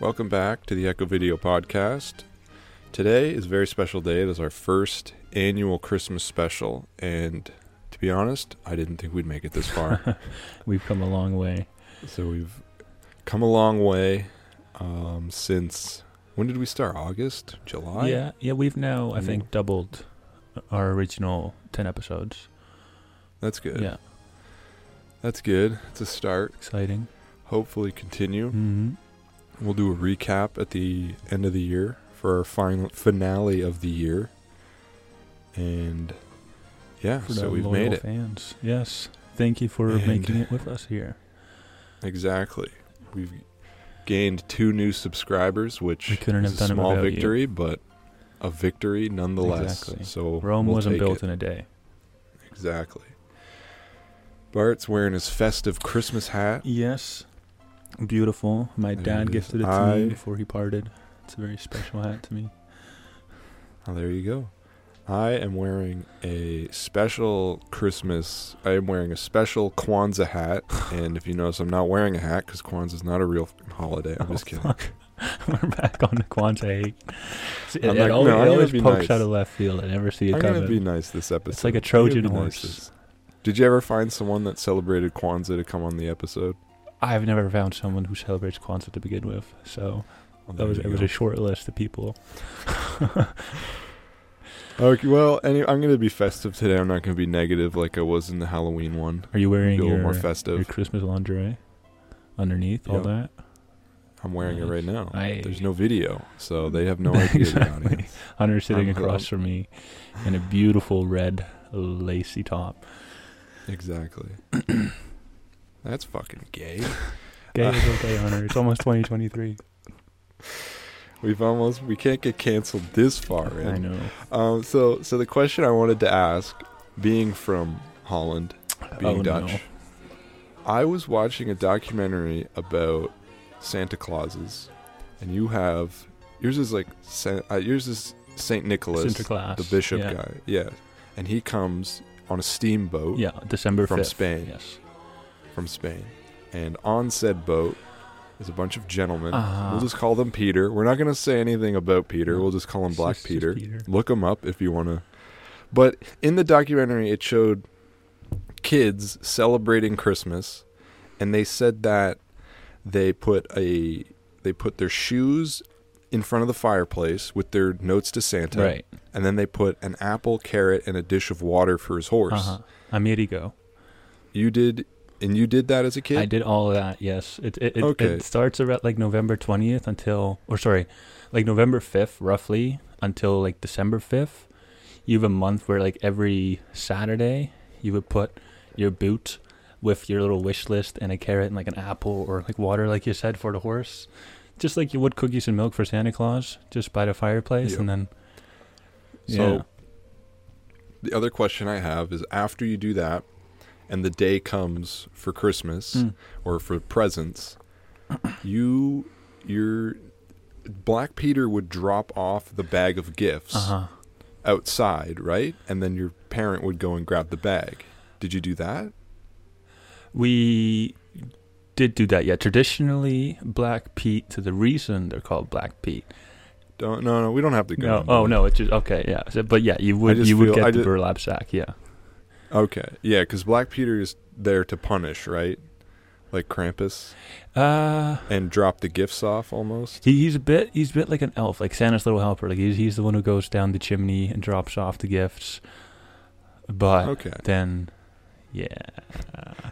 Welcome back to the EchoVideo Podcast. Today is a very special day. It is our first annual Christmas special, and to be honest, I didn't think we'd make it this far. We've come a long way. so we've come a long way um, since when did we start? August, July? yeah, yeah. We've now, I Mm. think, doubled our original ten episodes. that's good. Yeah, That's good. It's a start. exciting. Hopefully, continue. hmm We'll do a recap at the end of the year for our final finale of the year, and yeah, For so we've made it. fans. Yes, thank you for And- making it with us here. Exactly. We've gained two new subscribers, which We couldn't is have a done it small without you. victory, but a victory nonetheless. Exactly. So Rome we'll wasn't built it. in a day. Exactly. Bart's wearing his festive Christmas hat. Yes, beautiful. My dad is. gifted it to I- me before he parted. It's a very special hat to me. Oh, there you go. I am wearing a special Christmas. I am wearing a special Kwanzaa hat, and if you notice, I'm not wearing a hat because Kwanzaa is not a real holiday. I'm Oh, just kidding. fuck. We're back on the Kwanzaa hate. See, I'm It, it always, no, it always pokes nice. out of left field. I never see it I'm coming. gonna be nice this episode. It's like a I'm Trojan be nice horse. Did you ever find someone that celebrated Kwanzaa to come on the episode? I've never found someone who celebrates Kwanzaa to begin with, so Well, that was it was a short list of people. Okay, well, any, I'm going to be festive today. I'm not going to be negative like I was in the Halloween one. Are you wearing Be a your, little more festive. your. Christmas lingerie underneath all that? I'm wearing it right now. I- There's no video, so they have no idea. exactly. audience. Hunter sitting I'm- across from me in a beautiful red lacy top. Exactly. That's fucking gay. gay is okay, Hunter. It's almost 2023. We've almost we can't get canceled this far in. I know. Um, so so the question I wanted to ask, being from Holland, being oh, Dutch, No. I was watching a documentary about Santa Clauses, and you have yours is like uh, yours is Saint Nicholas, Sinterklaas. the bishop yeah. guy, yeah, and he comes on a steamboat Yeah, December From 5th. Spain. Yes. From Spain, and on said boat is a bunch of gentlemen. Uh-huh. We'll just call them Peter. We're not going to say anything about Peter. We'll just call him Black just- just Peter. Peter. Look him up if you want to. But in the documentary, it showed kids celebrating Christmas, and they said that they put a they put their shoes in front of the fireplace with their notes to Santa, Right. and then they put an apple, carrot, and a dish of water for his horse. Uh-huh. Amerigo. You did, and you did that as a kid. I did all of that. Yes, it it, it, Okay. it starts around like November twentieth until, or sorry, like November fifth, roughly until like December fifth. You have a month where like every Saturday you would put your boot with your little wish list and a carrot and like an apple or like water, like you said, for the horse, just like you would cookies and milk for Santa Claus, just by the fireplace, Yep. and then So yeah. the other question I have is after you do that and the day comes for Christmas Mm. or for presents, you your Black Peter would drop off the bag of gifts Uh huh. outside, right? And then your parent would go and grab the bag. Did you do that? We did do that. Yeah, traditionally, Black Pete. To the reason they're called Black Pete. Don't no no we don't have to go. No, oh no, it's just okay. Yeah, so, but yeah, you would you would feel- get I the ju- burlap sack. Yeah, Okay. Yeah, cuz Black Peter is there to punish, right? Like Krampus uh, and drop the gifts off almost. he, he's a bit he's a bit like an elf, like Santa's little helper. Like he's he's the one who goes down the chimney and drops off the gifts. But Okay. then, yeah,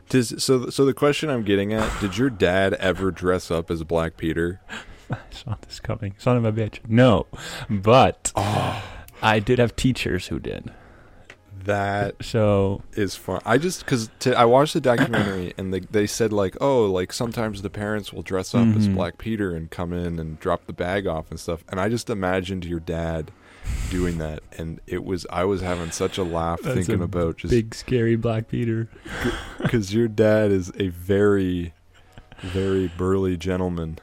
Does so so the question I'm getting at, did your dad ever dress up as Black Peter? I saw this coming. Son of a bitch. No, but Oh, I did have teachers who did. That So is fun. I just cuz I watched the documentary and they they said like, "Oh, like sometimes the parents will dress up as Mhm. Black Peter and come in and drop the bag off and stuff." And I just imagined your dad doing that and it was I was having such a laugh That's thinking a about just big scary Black Peter. because your dad is a very, very burly gentleman,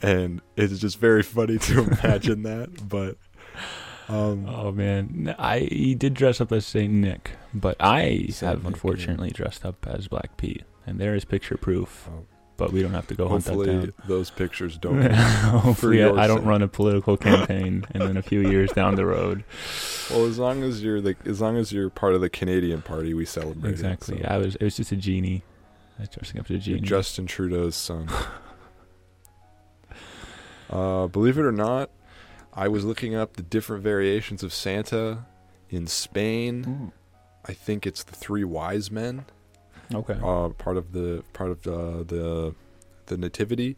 and it's just very funny to imagine that. But um, Oh man, I he did dress up as Saint Nick, but I Saint have Nick, unfortunately dressed up as Black Pete, and there is picture proof. Oh. but we don't have to go hunt that down. those pictures don't. Hopefully, I, I don't run a political campaign, and then a few years down the road, well, as long as you're the, as long as you're part of the Canadian Party, we celebrate. it, exactly. so. I was. It was just a genie. I was dressing up as a You're genie. Justin Trudeau's son. uh, believe it or not, I was looking up the different variations of Santa in Spain. Mm. I think it's the three wise men. Okay. uh, part of the part of the the the nativity.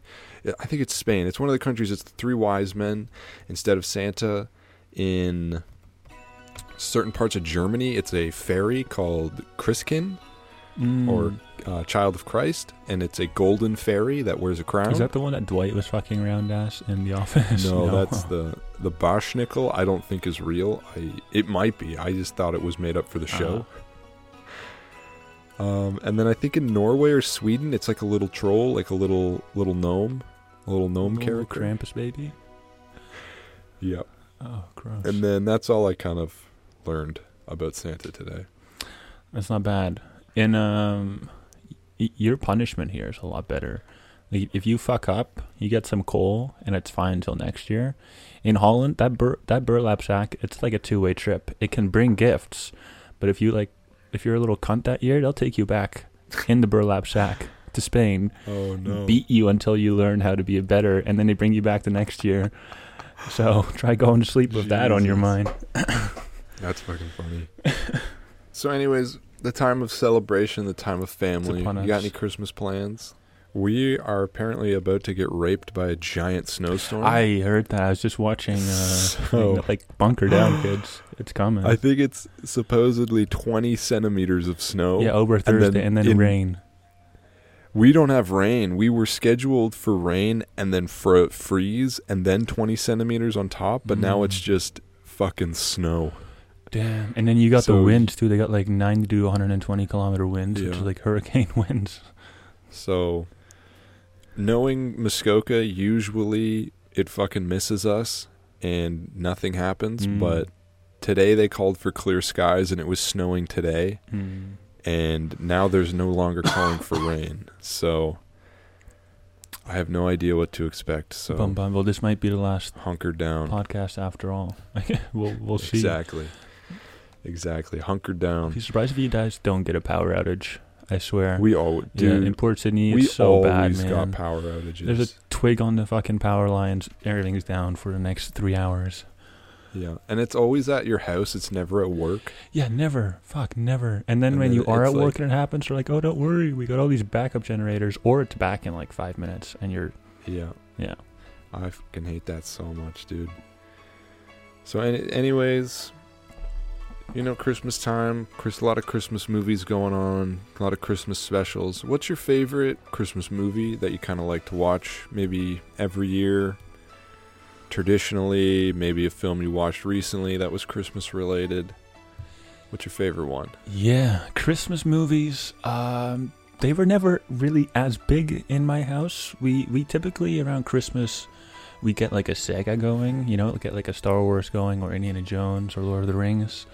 I think it's Spain. It's one of the countries. It's the three wise men instead of Santa. In certain parts of Germany, it's a fairy called Christkind Mm. or uh, Child of Christ, and it's a golden fairy that wears a crown. Is that the one that Dwight was fucking around as in the office? no, that's the the Belsnickel. I don't think is real. I it might be. I just thought it was made up for the show. Um, and then I think in Norway or Sweden, it's like a little troll, like a little little gnome, a little gnome Little character. Krampus baby. Yep. Oh, gross. And then that's all I kind of learned about Santa today. That's not bad. In um, y- your punishment here is a lot better. Like, if you fuck up, you get some coal, and it's fine until next year. In Holland, that bur- that burlap sack, it's like a two way trip. It can bring gifts, but if you like, if you're a little cunt that year, they'll take you back in the burlap sack to Spain, Oh beat you until you learn how to be a better, and then they bring you back the next year. So try going to sleep with that on your mind. That's fucking funny. so, anyways, the time of celebration, the time of family. You got any Christmas plans? We are apparently about to get raped by a giant snowstorm. I heard that. I was just watching, uh, So- like bunker down, kids. It's coming. I think it's supposedly 20 centimeters of snow. yeah, over Thursday, and then, in- rain. We don't have rain. We were scheduled for rain and then fro- freeze and then 20 centimeters on top, but now Mm. it's just fucking snow. Damn. And then you got So- the winds too. They got like 90 to 120 kilometer winds, which is like hurricane winds. So, knowing Muskoka, usually it fucking misses us and nothing happens, Mm. but today they called for clear skies and it was snowing today, Hmm. and now there's no longer calling for rain. So, I have no idea what to expect. So, Bum bum. Well, this might be the last hunker down. podcast after all. we'll we'll see. Exactly. Exactly. Hunker down. Be surprised if you guys don't get a power outage. I swear. We all yeah, dude. in Port Sydney, we it's so bad, always man. got power outages. There's a twig on the fucking power lines. Everything's down for the next three hours. yeah, and it's always at your house. It's never at work. Yeah, never. Fuck, never. And then And when then you are at work like- and it happens, you're like, "Oh, don't worry, we got all these backup generators," or it's back in like five minutes, and you're Yeah, yeah. I fucking hate that so much, dude. So, anyways, you know, Christmas time. Chris, a lot of Christmas movies going on. A lot of Christmas specials. What's your favorite Christmas movie that you kind of like to watch? Maybe every year. Traditionally, maybe a film you watched recently that was Christmas related. What's your favorite one? Yeah, Christmas movies. Um, they were never really as big in my house. We we typically around Christmas, we get like a Sega going. You know, get like a Star Wars going, or Indiana Jones, or Lord of the Rings,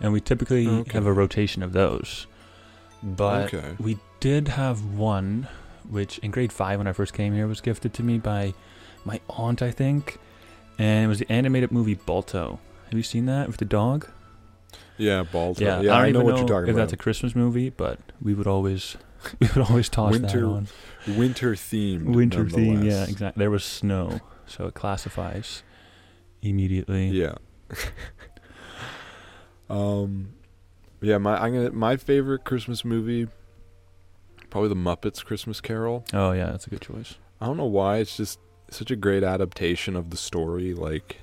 and we typically oh, Okay. have a rotation of those. But okay. we did have one, which in grade five when I first came here was gifted to me by my aunt, I think, and it was the animated movie Balto. Have you seen that with the dog? Yeah, Balto. Yeah, Yeah, I, don't I know what you're talking if about. that's a Christmas movie, but we would always we would always toss that Winter on. Winter themed. Winter theme, yeah, exactly. There was snow, so it classifies immediately. Yeah. um, yeah. My I'm gonna my favorite Christmas movie, probably the Muppets Christmas Carol. Oh yeah, that's a good choice. I don't know why it's just such a great adaptation of the story. Like,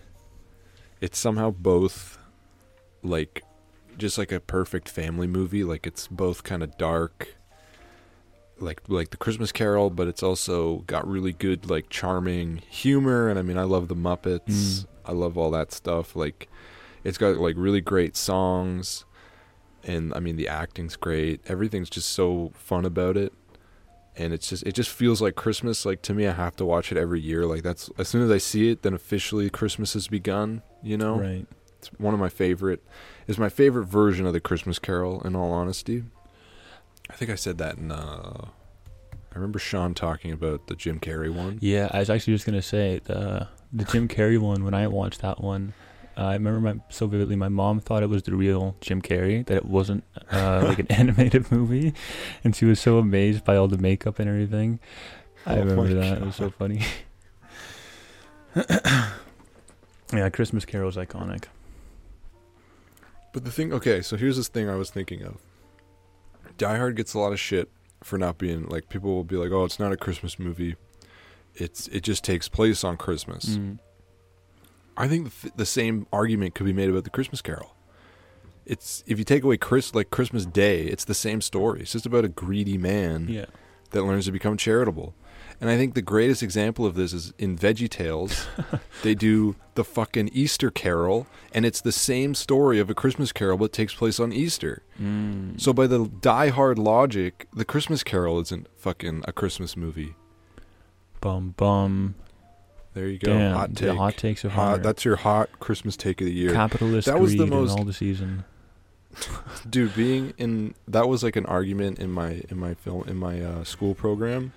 it's somehow both, like, just like a perfect family movie. Like it's both kind of dark, like like the Christmas Carol, but it's also got really good like charming humor. And I mean, I love the Muppets. Mm. I love all that stuff. Like, it's got like really great songs, and I mean the acting's great. Everything's just so fun about it and it's just it just feels like Christmas. Like to me, I have to watch it every year. Like that's as soon as I see it, then officially Christmas has begun. You know, Right. it's one of my favorite. Is my favorite version of the Christmas Carol. In all honesty, I think I said that in uh, I remember Sean talking about the Jim Carrey one. Yeah, I was actually just gonna say the the Jim Carrey one. When I watched that one, uh, I remember my, so vividly. My mom thought it was the real Jim Carrey, that it wasn't uh, like an animated movie, and she was so amazed by all the makeup and everything. I Oh remember that; it was so funny. yeah, Christmas Carol is iconic. But the thing, okay, so here's this thing I was thinking of. Die Hard gets a lot of shit for not being like people will be like, "Oh, it's not a Christmas movie. It's it just takes place on Christmas." Mm. I think the, the same argument could be made about the Christmas Carol. It's if you take away Chris like Christmas Day, it's the same story. It's just about a greedy man Yeah, that learns to become charitable. And I think the greatest example of this is in Veggie Tales. they do the fucking Easter Carol, and it's the same story of a Christmas Carol, but takes place on Easter. mm. So by the die-hard logic, the Christmas Carol isn't fucking a Christmas movie. bum bum. There you go. Damn, hot the hot takes of Hot- heart. that's your hot Christmas take of the year. Capitalist That was the greed most- in all the season. dude being in that was like an argument in my in my film in my uh, school program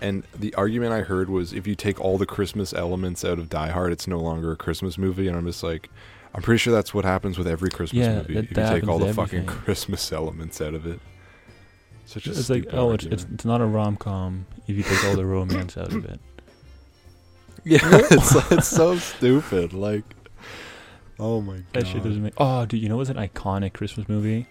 and the argument i heard was if you take all the christmas elements out of die hard it's no longer a christmas movie and i'm just like i'm pretty sure that's what happens with every christmas Yeah, movie that- if you take all the to fucking christmas elements out of it such a It's like, oh, it's, it's it's not a rom com if you take all the romance out of it. Yeah it's, it's so stupid like oh my god That shit doesn't make. Oh, dude, you know what's an iconic Christmas movie?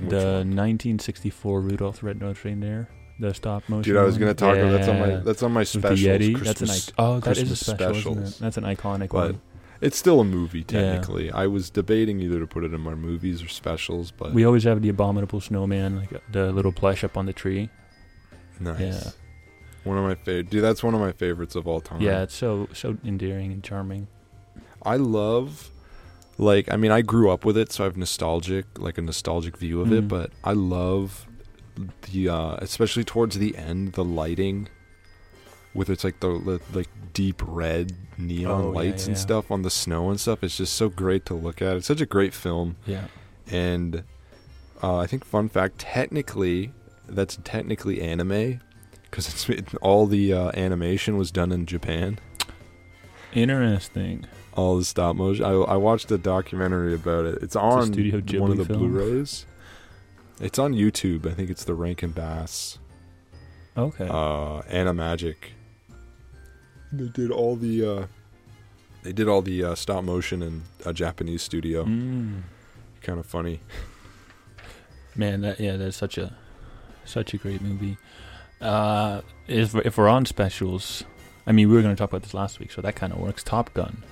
Which the one? 1964 Rudolph the Red-Nosed Reindeer, the stop motion. dude i was gonna talk about that's on my that's on my With the Yeti. Christmas, That's an ic- oh, that is a Christmas special. Isn't it? That's an iconic But one. it's still a movie Yeah. technically i was debating either to put it in my movies or specials but We always have the abominable snowman, like uh, the little plush up on the tree. Nice. Yeah. One of my favorite. Dude, that's one of my favorites of all time. Yeah, it's so so endearing and charming. I love. Like, I mean, I grew up with it, so I have nostalgic, like a nostalgic view of it. Mhm. But I love the, uh especially towards the end, the lighting, with its like the, the like deep red neon Oh, yeah, lights and stuff on the snow and stuff. It's just so great to look at. It's such a great film. Yeah. and uh, I think fun fact technically that's technically anime because it's it, all the uh, animation was done in Japan. Interesting. All the stop motion. I, I watched a documentary about it. It's on Studio one of the film? Blu-rays. It's on YouTube. I think it's the Rankin Bass Okay. uh, Animagic. They did all the uh, they did all the uh, stop motion in a Japanese studio. Mm. Kind of funny. Man, that yeah, that's such a such a great movie. Uh, if if we're on specials, I mean, we were going to talk about this last week, so that kind of works. Top Gun,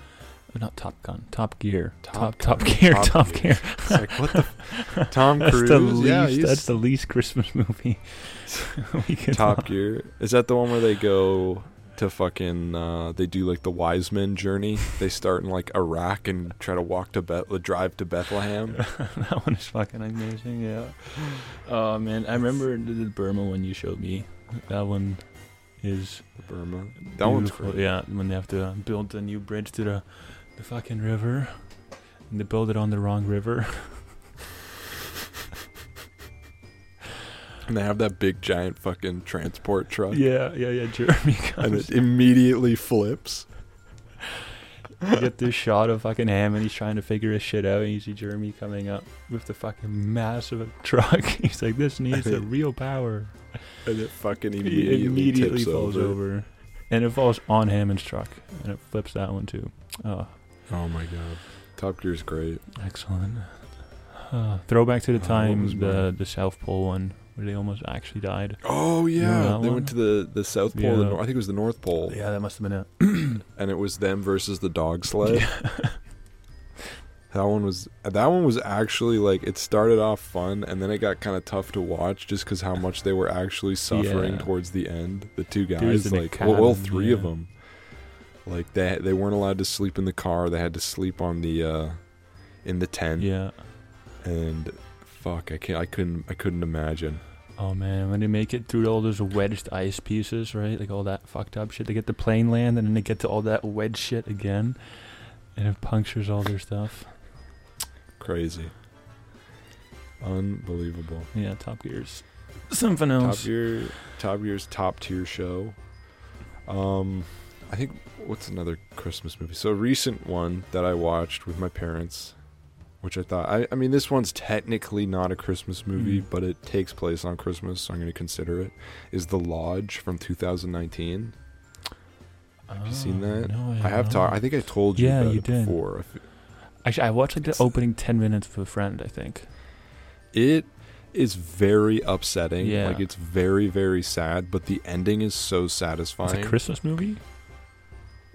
Uh, not Top Gun, Top Gear, Top Top Top, Gear, Top Top, Gear. Gear. It's like what the f- Tom That's Cruise? the least. yeah, that's the least Christmas movie. Top watch. Gear. Is that the one where they go to fucking? Uh, they do like the wise men journey. They start in like Iraq and try to walk to Beth, drive to Bethlehem. that one is fucking amazing. Yeah. Oh man, I remember the Burma one you showed me. That one is Burma. That one's great. Yeah, when they have to uh, build a new bridge to the the fucking river, and they build it on the wrong river. And they have that big giant fucking transport truck. yeah, yeah, yeah. Jeremy And it immediately flips. You get this shot of fucking Ham, and he's trying to figure his shit out, and you see Jeremy coming up with the fucking massive truck. he's like, "This needs a real power." And it fucking immediately, immediately tips falls over. over. and it falls on Hammond's truck, and it flips that one too. Oh, Oh my god. Top Gear's great. excellent. Uh, throwback to the Uh, time the the South Pole one where they almost actually died. Oh Remember yeah, that they one? went to the the South Pole. The Nor- I think it was the North Pole, Yeah, that must have been it. and it was them versus the dog sled. That one was that one was actually like it started off fun and then it got kind of tough to watch just because how much they were actually suffering Yeah. towards the end. The two guys, an like well, all academy, three of them, like they they weren't allowed to sleep in the car. They had to sleep on the uh in the tent. Yeah. And fuck, I can't. I couldn't. I couldn't imagine. Oh man, when they make it through all those wedged ice pieces, right? Like all that fucked up shit. They get the plane land, and then they get to all that wedge shit again, and it punctures all their stuff. Crazy. Unbelievable. Yeah, Top Gear's Something else. Top. Gear, Top Gear's top tier show. Um, I think what's another Christmas movie? So a recent one that I watched with my parents, which I thought I, I mean this one's technically not a Christmas movie, Mhm. but it takes place on Christmas, so I'm going to consider it. Is The Lodge from 2019? Have you seen Oh, that? No, I have talked. I think I told you Yeah, about you it did. before. Actually, I watched like the It's- opening ten minutes with a friend. I think. It is very upsetting. Yeah. Like it's very very sad, but the ending is so satisfying. It's a Christmas movie.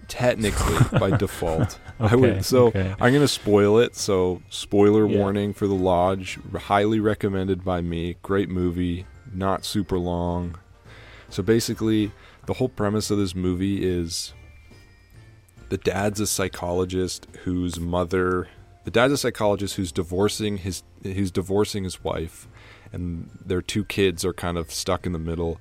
Technically by default. Okay. I would so okay. I'm gonna spoil it. So spoiler Yeah. warning for the lodge. Highly recommended by me. Great movie. Not super long. So basically, the whole premise of this movie is the dad's a psychologist whose mother. The dad's a psychologist who's divorcing his who's divorcing his wife, and their two kids are kind of stuck in the middle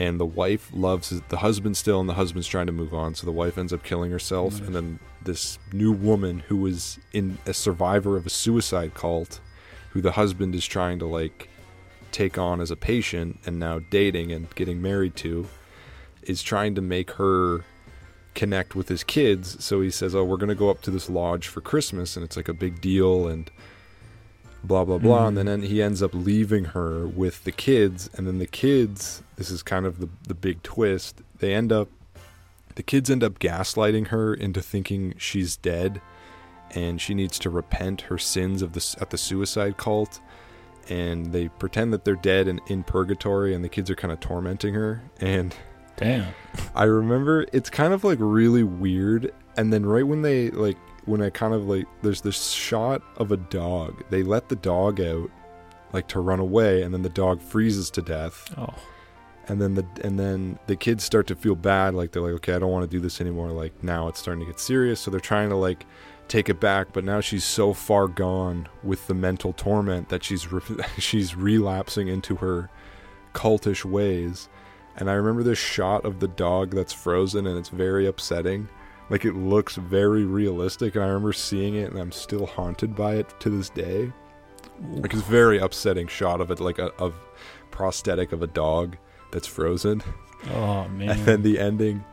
and the wife loves his, the husband still and the husband's trying to move on so the wife ends up killing herself Nice. and then this new woman who was in a survivor of a suicide cult who the husband is trying to like take on as a patient and now dating and getting married to is trying to make her connect with his kids so he says oh we're going to go up to this lodge for christmas and it's like a big deal and blah blah blah and Mhm. then he ends up leaving her with the kids and then the kids this is kind of the the big twist they end up the kids end up gaslighting her into thinking she's dead and she needs to repent her sins of this at the suicide cult and they pretend that they're dead and in purgatory and the kids are kind of tormenting her and Damn. I remember it's kind of like really weird. And then right when they like when I kind of like there's this shot of a dog. They let the dog out like to run away and then the dog freezes to death. Oh. And then the and then the kids start to feel bad like they're like okay, I don't want to do this anymore. Like now it's starting to get serious, so they're trying to like take it back, but now she's so far gone with the mental torment that she's re- she's relapsing into her cultish ways. And I remember this shot of the dog that's frozen and it's very upsetting. Like it looks very realistic and I remember seeing it and I'm still haunted by it to this day. Like it's a very upsetting shot of it like a of prosthetic of a dog that's frozen. Oh man. And then the ending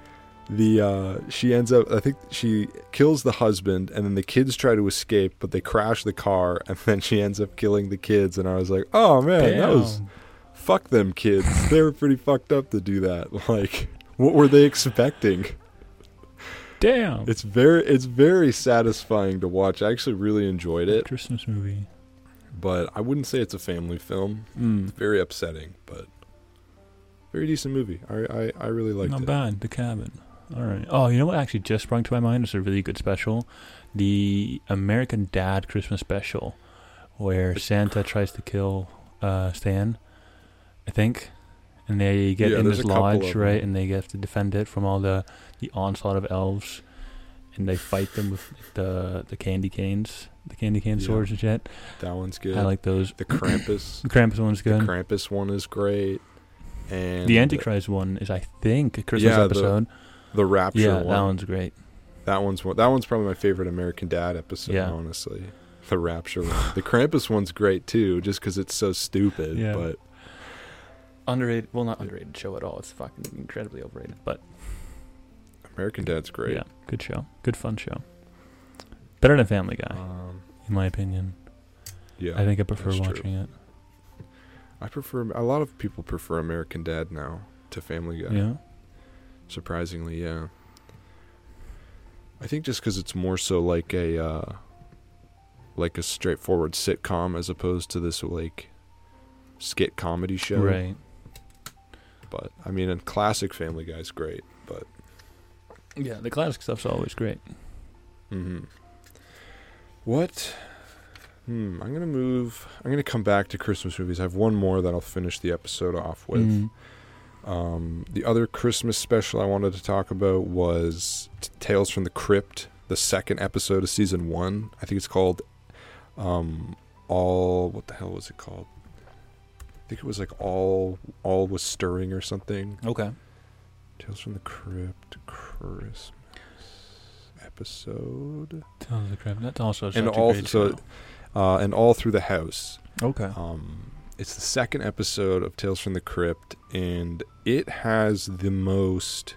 the uh she ends up I think she kills the husband and then the kids try to escape but they crash the car and then she ends up killing the kids and I was like, "Oh man, that was fuck them kids. they were pretty fucked up to do that. Like, what were they expecting? Damn. It's very, it's very satisfying to watch. I actually really enjoyed it, Christmas movie. but I wouldn't say it's a family film. Mm. Very upsetting, but very decent movie. I, I, I really liked Not it. bad. The cabin. All right. Oh, you know what actually just sprung to my mind? It's a really good special, the American Dad Christmas special, where Santa tries to kill uh, Stan. I think, and they get Yeah, in this lodge, right? And they get to defend it from all the the onslaught of elves, and they fight them with the the candy canes, the candy cane Yeah. swords and shit. That one's good. I like those. the Krampus. The Krampus one's the good. Krampus one is great, and The Antichrist one is, I think, a Christmas Yeah, the episode. the Rapture yeah, one. that one's great. That one's one, that one's probably my favorite American Dad episode. Yeah. Honestly, the Rapture one. The Krampus one's great too, just because it's so stupid. Yeah. But Underrated. Well, not underrated show at all. It's fucking incredibly overrated. But American Dad's great. yeah, good show. Good fun show. Better than Family Guy, Um, in my opinion. yeah. I think I prefer that's true. watching it. I prefer. A lot of people prefer American Dad now to Family Guy. Yeah. Surprisingly, yeah. I think just because it's more so like a uh, like a straightforward sitcom as opposed to this like skit comedy show. Right. But I mean, a classic Family Guy's great. But Yeah, the classic stuff's always great. hmm what? Hmm. I'm gonna move. I'm gonna come back to Christmas movies. I have one more that I'll finish the episode off with. Mm. Um, the other Christmas special I wanted to talk about was T- Tales from the Crypt, the second episode of season one. I think it's called um, All. What the hell was it called? I think it was like All All was Stirring or something. Okay. Tales from the Crypt Christmas episode, Tales of the Crypt. That's also and all great so, uh, and all through the house. Okay. Um, it's the second episode of Tales from the Crypt, and it has the most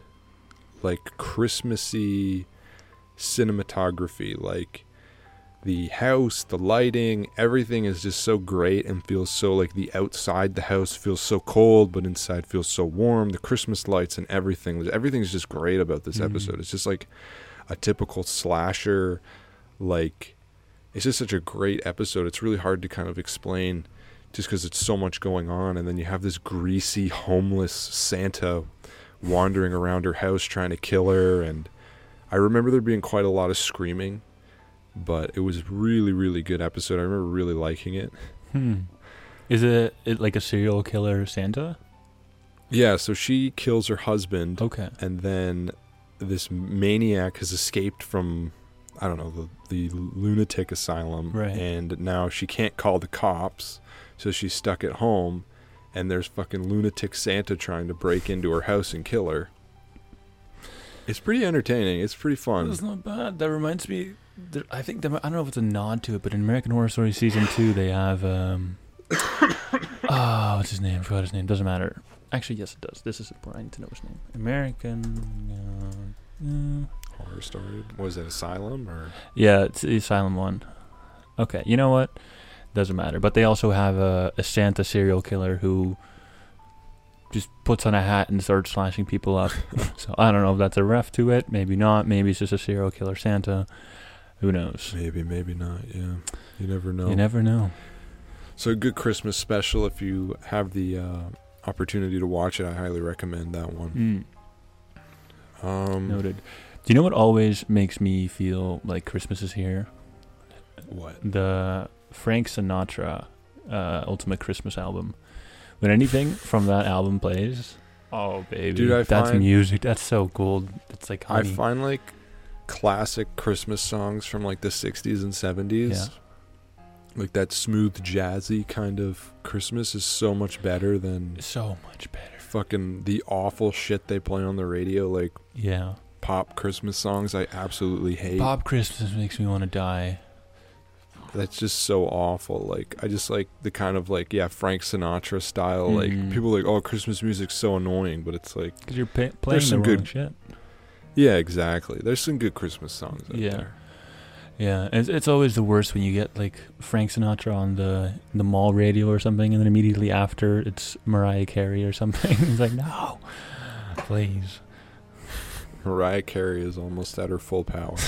like Christmassy cinematography. Like the house, the lighting, everything is just so great and feels so like the outside the house feels so cold, but inside feels so warm. The Christmas lights and everything, everything's just great about this Mhm. episode. It's just like a typical slasher, like it's just such a great episode. It's really hard to kind of explain just because it's so much going on. And then you have this greasy, homeless Santa wandering around her house trying to kill her. And I remember there being quite a lot of screaming, but it was really, really good episode. I remember really liking it. Hmm. Is it, it like a serial killer Santa? Yeah, so she kills her husband, Okay. and then this maniac has escaped from I don't know the the lunatic asylum, Right. And now she can't call the cops, so she's stuck at home. And there's fucking lunatic Santa trying to break into her house and kill her. It's pretty entertaining. It's pretty fun. That's not bad. That reminds me. There, I think there, I don't know if it's a nod to it, but in American Horror Story season two, they have um. oh, what's his name? I forgot his name. Doesn't matter. Actually, yes, it does. This is important. I need to know his name. American. Uh, uh, Horror story. Was it Asylum or? yeah, it's the Asylum one. Okay, you know what? Doesn't matter. But they also have a, a Santa serial killer who just puts on a hat and starts slashing people up. so I don't know if that's a ref to it. Maybe not. Maybe it's just a serial killer Santa. Who knows? Maybe, maybe not. Yeah, you never know. You never know. So a good Christmas special. If you have the uh, opportunity to watch it, I highly recommend that one. Mm, Um, noted. Do you know what always makes me feel like Christmas is here? What? The Frank Sinatra uh, Ultimate Christmas album. When anything from that album plays, oh baby, Dude, I that's find- music. That's so gold. It's like I honey. find like classic Christmas songs from like the 60s and 70s. Yeah. Like that smooth jazzy kind of Christmas is so much better than so much better. fucking the awful shit they play on the radio like Yeah. pop Christmas songs I absolutely hate. Bob Christmas makes me want to die. That's just so awful. Like I just like the kind of like yeah, Frank Sinatra style like Mhm. people are like oh Christmas music's so annoying, but it's like Because you're pa- playing the some wrong good- shit. yeah, exactly. There's some good Christmas songs out Yeah. there. Yeah, it's it's always the worst when you get like Frank Sinatra on the the mall radio or something, and then immediately after it's Mariah Carey or something. it's like no, please. Mariah Carey is almost at her full power.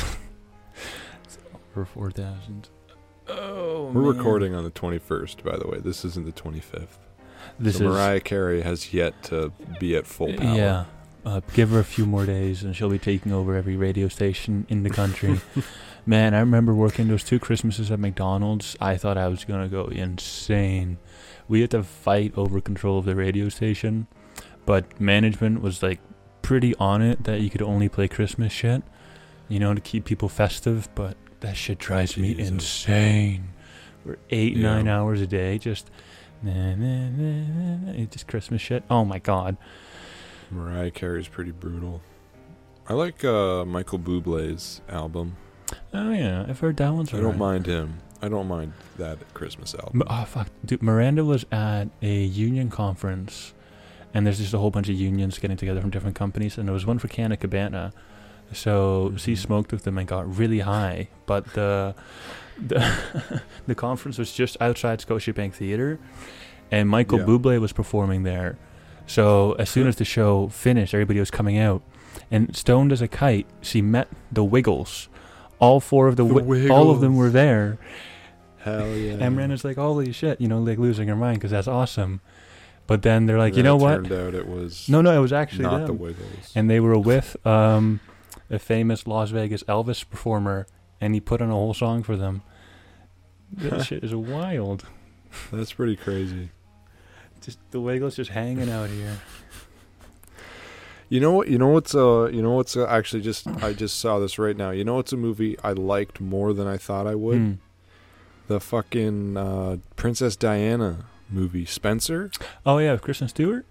For four thousand. Oh, We're man. recording on the 21st, by the way. This isn't the 25th. This so is Mariah Carey has yet to be at full power. yeah. Uh, give her a few more days, and she'll be taking over every radio station in the country. Man, I remember working those two Christmases at McDonald's. I thought I was gonna go insane. We had to fight over control of the radio station, but management was like pretty on it that you could only play Christmas shit, you know, to keep people festive. But that shit drives me Jesus. insane. For eight Yeah. nine hours a day, just nah, nah, nah, nah, nah, it's just Christmas shit. Oh my god. Mariah Carey's pretty brutal. I like uh, Michael Bublé's album. Oh yeah, I've heard that one's I don't mind him. I don't mind that Christmas album. Oh fuck, dude! Miranda was at a union conference, and there's just a whole bunch of unions getting together from different companies, and there was one for Canna Cabana. So she Mhm. smoked with them and got really high, but the the the conference was just outside Scotiabank Theater, and Michael Yeah. Bublé was performing there. So as soon as the show finished, everybody was coming out, and stoned as a kite, she met the Wiggles. All four of the, The wi- all of them were there. Hell yeah. And Miranda's like, holy shit, you know, like losing her mind because that's awesome. But then they're like, And you know it what? Turned out it was No, no, it was actually not the. Wiggles. And they were with um, a famous Las Vegas Elvis performer, and he put on a whole song for them. That shit is wild. That's pretty crazy. Just the Wiggles just hanging out here. You know what? You know what's uh? You know what's uh, actually just I just saw this right now. You know what's a movie I liked more than I thought I would? Hmm. The fucking uh, Princess Diana movie, Spencer. Oh yeah, with Kristen Stewart.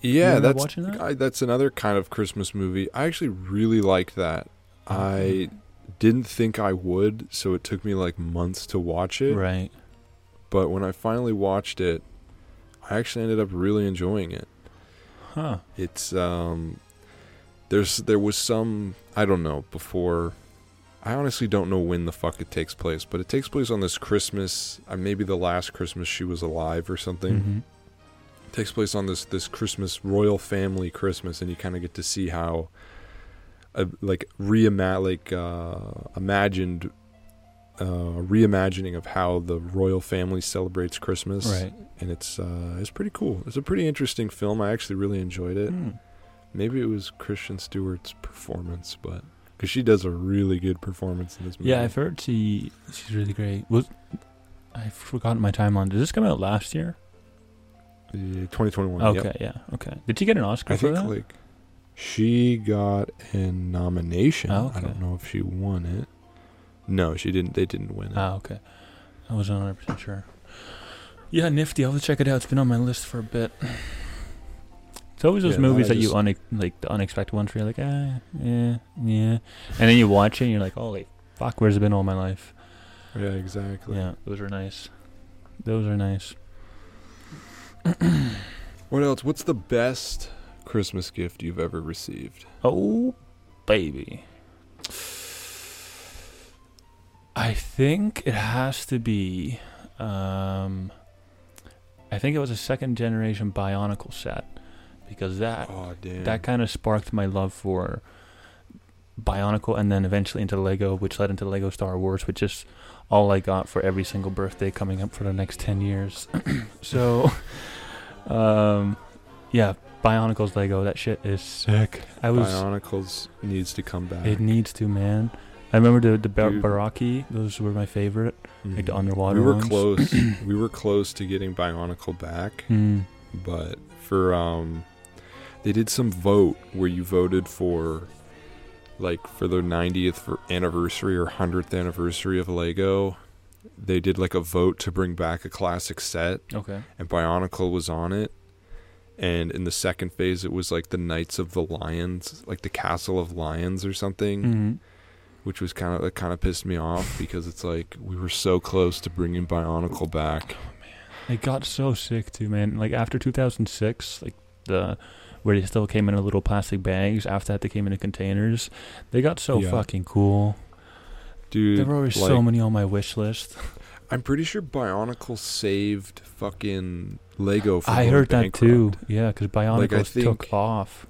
Yeah, that's that? I, that's another kind of Christmas movie. I actually really liked that. I didn't think I would, so it took me like months to watch it. Right. but when I finally watched it, I actually ended up really enjoying it. Huh. It's um there's there was some I don't know before I honestly don't know when the fuck it takes place, but it takes place on this Christmas, uh, maybe the last Christmas she was alive or something. Mhm. Takes place on this this Christmas royal family Christmas and you kind of get to see how uh, like reima- like uh imagined uh reimagining of how the royal family celebrates Christmas Right. and it's uh it's pretty cool. It's a pretty interesting film. I actually really enjoyed it. Mm. Maybe it was Kristen Stewart's performance, but because she does a really good performance in this movie. Yeah, I've heard she she's really great. Was I've forgotten my timeline. Did this come out last year? Yeah, 2021. Okay, yep. yeah, okay. Did she get an Oscar I for think that? like she got a nomination. Oh, I don't know if she won it. No, she didn't. They didn't win it. Ah, okay. I wasn't 100 percent sure. Yeah, nifty. I'll check it out. It's been on my list for a bit. It's always those Yeah, movies that you une- like the unexpected ones where you're like, ah, yeah, yeah, and then you watch it and you're like, holy fuck, where's it been all my life? yeah, exactly. Yeah, those are nice. Those are nice. What else? What's the best Christmas gift you've ever received? Oh, baby. I think it has to be. Um, I think it was a second generation Bionicle set because that Oh that kind of sparked my love for Bionicle and then eventually into Lego, which led into Lego Star Wars, which is all I got for every single birthday coming up for the next 10 years. so, um, yeah, Bionicle's Lego, that shit is sick. I was. Bionicles needs to come back. It needs to, man. I remember the the Bar- Dude. Barraki; those were my favorite, like the Mhm. underwater We were ones. close. we were close to getting Bionicle back, Mm. but for um, they did some vote where you voted for, like, for the 90th for anniversary or 100th anniversary of Lego. They did like a vote to bring back a classic set, Okay. and Bionicle was on it. And in the second phase, it was like the Knights of the Lions, like the Castle of Lions or something hmm which was kind of that kind of pissed me off because it's like we were so close to bringing Bionicle back. It got so sick too, man. Like after 2006, like the where they still came in little plastic bags. After that, they came in containers. They got so Yeah. fucking cool. Dude, there were always so many on my wish list. I'm pretty sure Bionicle saved fucking Lego from I heard that too. Yeah, because Bionicles took think- off.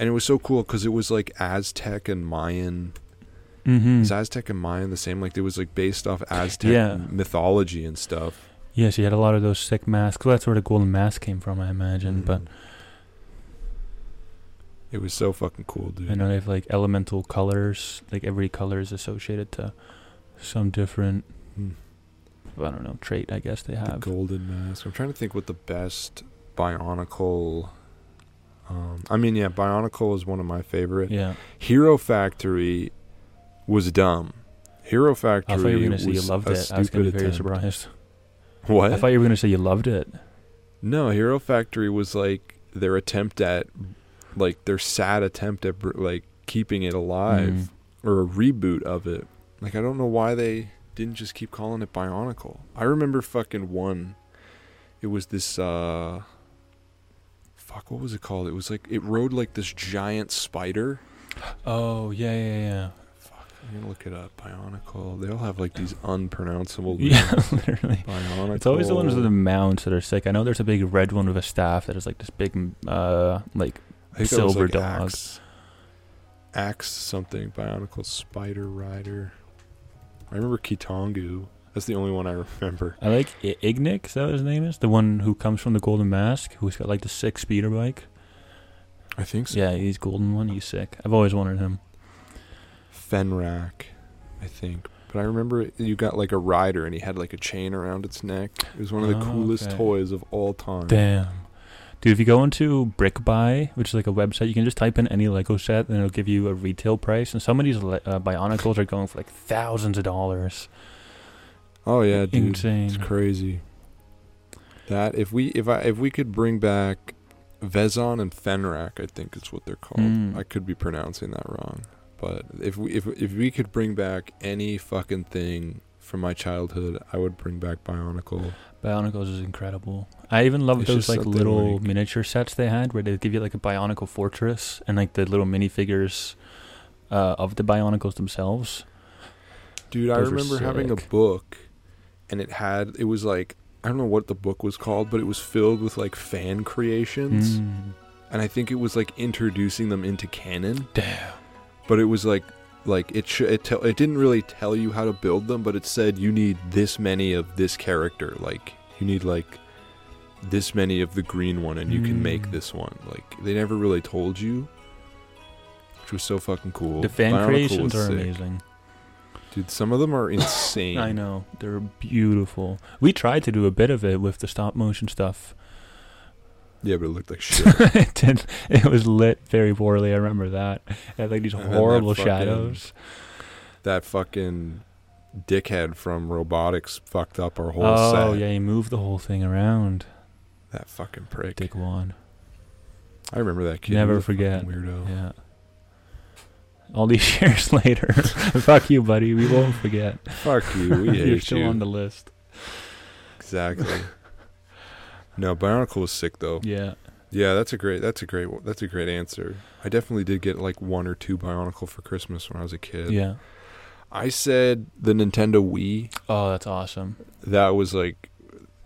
And it was so cool because it was like Aztec and Mayan. Mm-hmm. Is Aztec and Mayan the same? Like it was like based off Aztec Yeah. mythology and stuff. Yes, you had a lot of those sick masks. That's where the golden mask came from, I imagine. But Mhm. It was so fucking cool, dude. I know they have like elemental colors. Like every color is associated to some different, Mm. I don't know, trait. I guess they The have. golden mask. I'm trying to think what the best Bionicle. Um, I mean, yeah, Bionicle is one of my favorite. Yeah. Hero Factory was dumb. Hero Factory I thought you were gonna say you loved it. I was gonna be stupid very attempt. surprised. What? I thought you were gonna say you loved it. no, Hero Factory was like their attempt at, like their sad attempt at like keeping it alive Mm. or a reboot of it. Like I don't know why they didn't just keep calling it Bionicle. I remember fucking one. It was this uh fuck what was it called? It was like it rode like this giant spider. Oh yeah, yeah, yeah. Fuck, I'm gonna look it up. Bionicle. They all have like these unpronounceable Yeah, literally. Bionicle. It's always the ones with the mounts that are sick. I know there's a big red one with a staff that is like this big, uh, like I think silver like, dog. Axe, Axe something. Bionicle Spider Rider. I remember Kitongu. That's the only one I remember. I like I- Ignik. Is that what his name is? The one who comes from the Golden Mask, who's got like the sick speeder bike. I think so. Yeah, he's golden one. He's sick. I've always wanted him. Fenrakk, I think. But I remember you got like a rider and he had like a chain around its neck. It was one of the Oh, coolest okay. toys of all time. Damn. Dude, if you go into BrickBuy, which is like a website, you can just type in any Lego set and it'll give you a retail price. And some of these uh, Bionicles are going for like thousands of dollars. Oh yeah, dude. Insane. It's crazy. That if we if I if we could bring back Vezon and Fenrakk, I think is what they're called. Mm. I could be pronouncing that wrong. But if we if if we could bring back any fucking thing from my childhood, I would bring back Bionicle. Bionicles is incredible. I even love It's those like little like- miniature sets they had where they give you like a Bionicle fortress and like the little minifigures uh, of the Bionicles themselves. Dude, I Those were remember having a book and it had it was like I don't know what the book was called, but it was filled with like fan creations. Mm. And I think it was like introducing them into canon. Damn. But it was like like it sh- it tell it didn't really tell you how to build them, but it said you need this many of this character. Like you need like this many of the green one and you can make Mm. this one. Like they never really told you. Which was so fucking cool. The fan Bionicle creations was are sick. amazing. Dude, some of them are insane. I know they're beautiful. We tried to do a bit of it with the stop motion stuff. Yeah, but it looked like shit. it did. It was lit very poorly. I remember that. It had like these And then that horrible fucking- shadows. that fucking dickhead from robotics fucked up our whole Oh set. Oh yeah, he moved the whole thing around. That fucking prick. Dick Wad. I remember that kid. Never He was a fucking forget. Weirdo. Yeah. All these years later, fuck you, buddy. We won't forget. Fuck you. We hate You're still you. on the list. Exactly. No, Bionicle was sick though. Yeah. Yeah, that's a great. That's a great. That's a great answer. I definitely did get like one or two Bionicle for Christmas when I was a kid. Yeah. I said the Nintendo Wii. Oh, that's awesome. That was like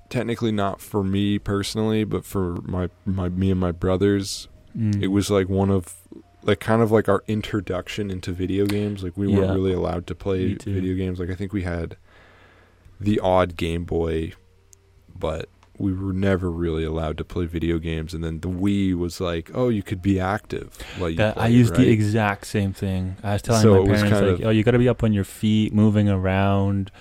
technically not for me personally, but for my my me and my brothers. Mm. It was like one of like kind of like our introduction into video games. Like we weren't really allowed to play video games. Like I think we had the odd Game Boy, but we were never really allowed to play video games. And then the Wii was like, oh, you could be active. That, I used right? the exact same thing. I was telling So my parents like, of- "Oh, you got to be up on your feet, moving around."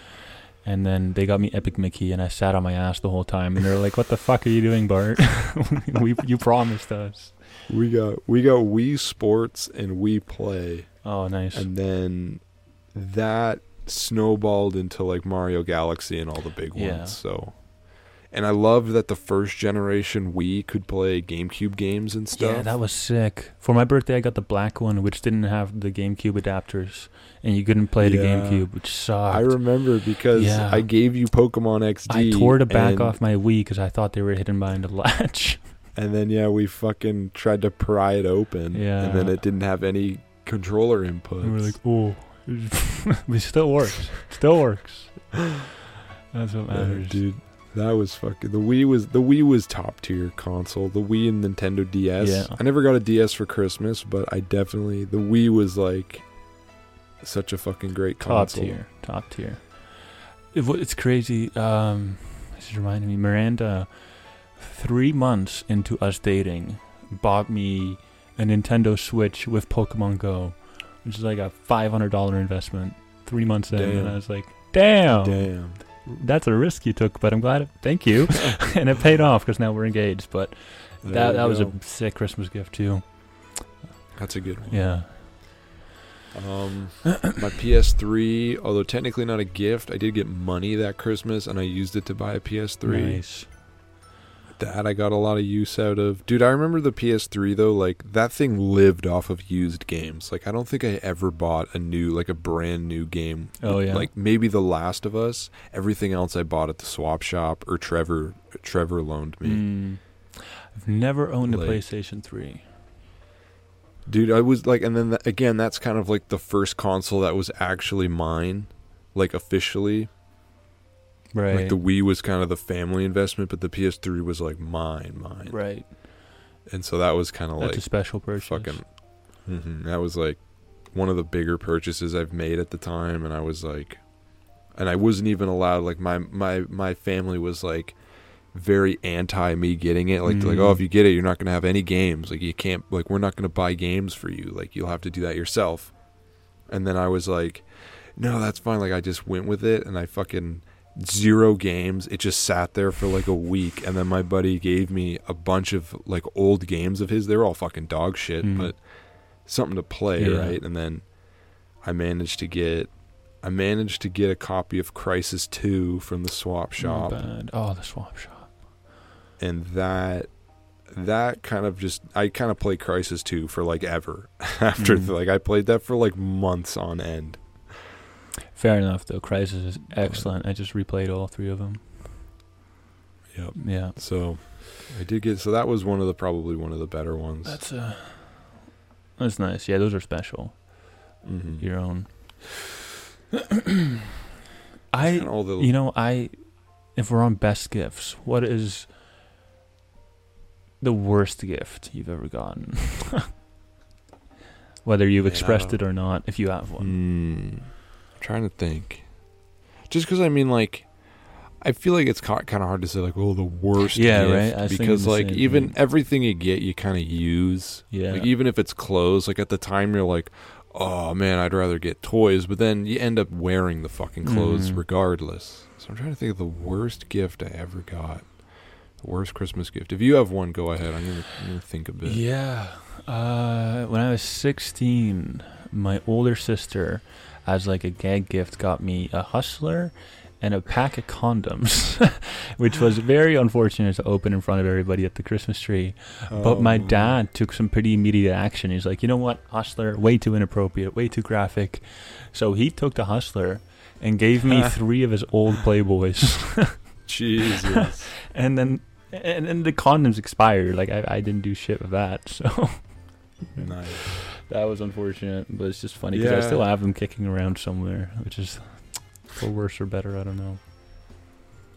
And then they got me Epic Mickey, and I sat on my ass the whole time. And they're like, "What the fuck are you doing, Bart? we you promised us." we got we got Wii Sports and Wii Play, Oh, nice. and then that snowballed into like Mario Galaxy and all the big Yeah. ones. So, and I loved that the first generation Wii could play GameCube games and stuff. Yeah, that was sick. For my birthday, I got the black one, which didn't have the GameCube adapters, and you couldn't play the Yeah. GameCube, which sucked. I remember because Yeah. I gave you Pokemon XD. I tore the back off my Wii because I thought they were hidden behind a latch. and then yeah, we fucking tried to pry it open. Yeah. and then it didn't have any controller inputs. And we're like, oh, it still works. Still works. That's what Yeah, matters. dude. That was fucking the Wii was the Wii was top tier console. The Wii and Nintendo DS. Yeah. I never got a DS for Christmas, but I definitely the Wii was like such a fucking great console. top console. tier. Top tier. It, it's crazy. Um, this is reminding me, Miranda, three months into us dating, bought me a Nintendo Switch with Pokemon Go, which is like a five hundred dollar investment. Three months in, Damn. and I was like, "Damn, Damn. That's a risk you took, but I'm glad. It, thank you, and it paid off because now we're engaged." But There that that was a sick Christmas gift too. That's a good one. Yeah. Um, my PS3, although technically not a gift, I did get money that Christmas, and I used it to buy a PS3. Nice. That I got a lot of use out of. Dude, I remember the PS3 though. Like that thing lived off of used games. Like I don't think I ever bought a new, like a brand new game. Oh, yeah. Like maybe The Last of Us. Everything else I bought at the swap shop or Trevor. Trevor loaned me. Mm. I've never owned a PlayStation 3. Dude, I was like, and then th- again, that's kind of like the first console that was actually mine, like officially. Right. Like the Wii was kind of the family investment, but the PS3 was like mine, mine. right. And so that was kind of like a special purchase. fucking. hmm that was like one of the bigger purchases I've made at the time, and I was like, and I wasn't even allowed. Like my my my family was like very anti me getting it. Like they're like, Mm. oh, if you get it, you're not gonna have any games. Like you can't. Like we're not gonna buy games for you. Like you'll have to do that yourself. And then I was like, no, that's fine. Like I just went with it, and I fucking zero games. It just sat there for like a week, and then my buddy gave me a bunch of like old games of his. They were all fucking dog shit, Mm. but something to play, Yeah. right? And then I managed to get. I managed to get a copy of Crysis 2 from the swap shop. Oh, the swap shop. and that that kind of just I kind of played Crysis 2 for like ever after Mm. like I played that for like months on end. Fair enough, though. Crysis is excellent. I just replayed all three of them. Yep. Yeah. So I did get. So that was one of the probably one of the better ones. That's uh That's nice. Yeah, those are special. Mhm. Your own. I all the you know, I if we're on best gifts, what is the worst gift you've ever gotten? Whether you've Man, expressed it or not, if you have one. Mm, trying to think. Just because I mean, like, I feel like it's kind of hard to say, like, oh, the worst. Yeah, gift, right? Because, like, even thing. everything you get, you kind of use. Yeah. Like, even if it's clothes, like at the time, you're like, oh man, I'd rather get toys, but then you end up wearing the fucking clothes Mhm. regardless. So I'm trying to think of the worst gift I ever got. The worst Christmas gift. If you have one, go ahead. I'm gonna, I'm gonna think a bit. Yeah. Uh, when I was 16, my older sister, as like a gag gift, got me a hustler and a pack of condoms, which was very unfortunate to open in front of everybody at the Christmas tree. But my Oh. dad took some pretty immediate action. He's like, you know what, hustler, way too inappropriate, way too graphic. So he took the hustler and gave me three of his old Playboys. Jesus. and then and then the condoms expired. Like I, I didn't do shit with that, so nice. That was unfortunate. But it's just funny because I still have them kicking around somewhere, which is for worse or better. I don't know.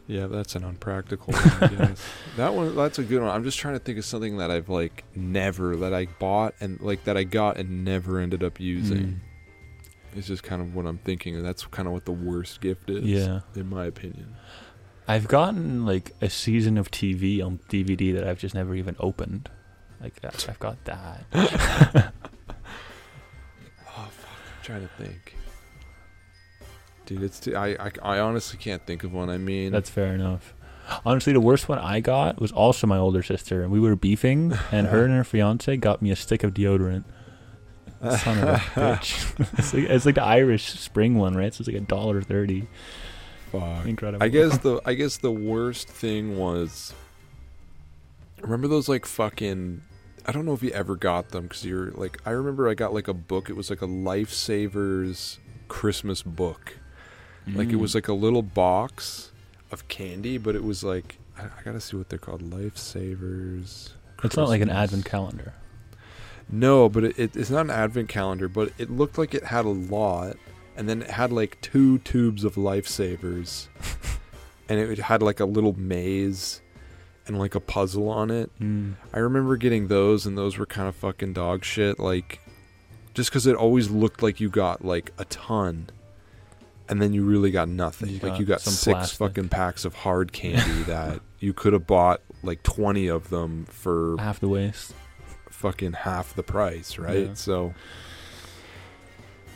Yeah, that's an unpractical one. That one, that's a good one. I'm just trying to think of something that I've like never that I bought and like that I got and never ended up using. Mm. It's just kind of what I'm thinking, and that's kind of what the worst gift is. Yeah, in my opinion. I've gotten like a season of TV on DVD that I've just never even opened. Like I've got that. Trying to think. Dude, it's too, I, I I honestly can't think of one. I mean, That's fair enough. Honestly, the worst one I got was also my older sister, and we were beefing, and her and her fiance got me a stick of deodorant. Son of a bitch! it's, like, it's like the Irish Spring one, right? So it's like a dollar thirty. fuck. Incredible. I guess the I guess the worst thing was remember those like fucking I don't know if you ever got them because you're like I remember I got like a book. It was like a lifesavers Christmas book. Like it Mm. was like a little box of candy but it was like I, I gotta see what they're called. Lifesavers It's not like an advent calendar. no but it, it, it's not an advent calendar but it looked like it had a lot and then it had like two tubes of lifesavers. And it had like a little maze and like a puzzle on it Mm. i remember getting those and those were kind of fucking dog shit like just because it always looked like you got like a ton and then you really got nothing You like got you got some six plastic. fucking packs of hard candy that you could have bought like 20 of them for Half the waste. fucking half the price, right? Yeah. So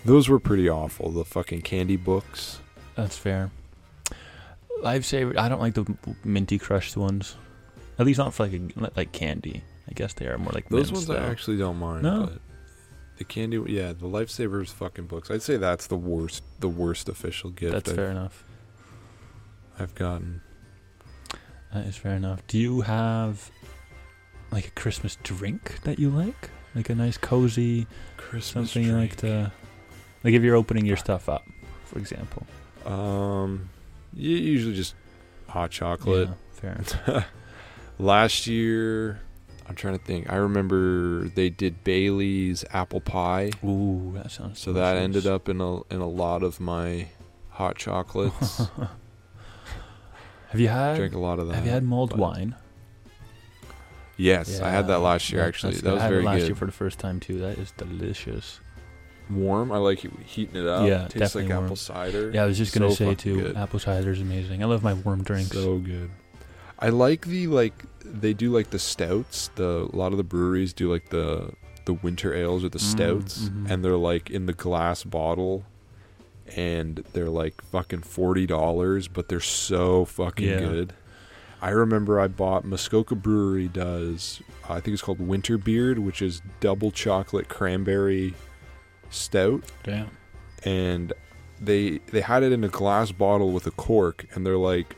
those were pretty awful. The fucking candy books. That's fair. I Lifesaver. I don't like the minty crushed ones. At least not for like a, like candy. I guess they are more like Those ones I actually don't mind. No? But the candy, yeah, the lifesavers fucking books. I'd say that's the worst, the worst official gift That's I've, fair enough. I've gotten. That is fair enough. Do you have like a Christmas drink that you like? Like a nice cozy Christmas something you like to like if you're opening your stuff up, for example. Um, you usually just hot chocolate. Yeah, fair. Last year, I'm trying to think. I remember they did Bailey's apple pie. Ooh, that sounds So that ended up in a in a lot of my hot chocolates. Have you had Drank a lot of that. Have you had mulled wine? Yes, I had that last year. that- Actually, that good. was I had very it last good. year for the first time too. That is delicious. warm. I like heating it up. Yeah, it tastes definitely like warm. apple cider. Yeah, I was just gonna So say too. good. Apple cider is amazing. I love my warm drinks. So good. I like the like they do like the stouts. The a lot of the breweries do like the the winter ales or the Mm, stouts, mhm. and they're like in the glass bottle, and they're like fucking forty dollars, but they're so fucking Yeah. good. I remember I bought Muskoka Brewery does I think it's called Winter Beard, which is double chocolate cranberry stout Damn. and they they had it in a glass bottle with a cork and they're like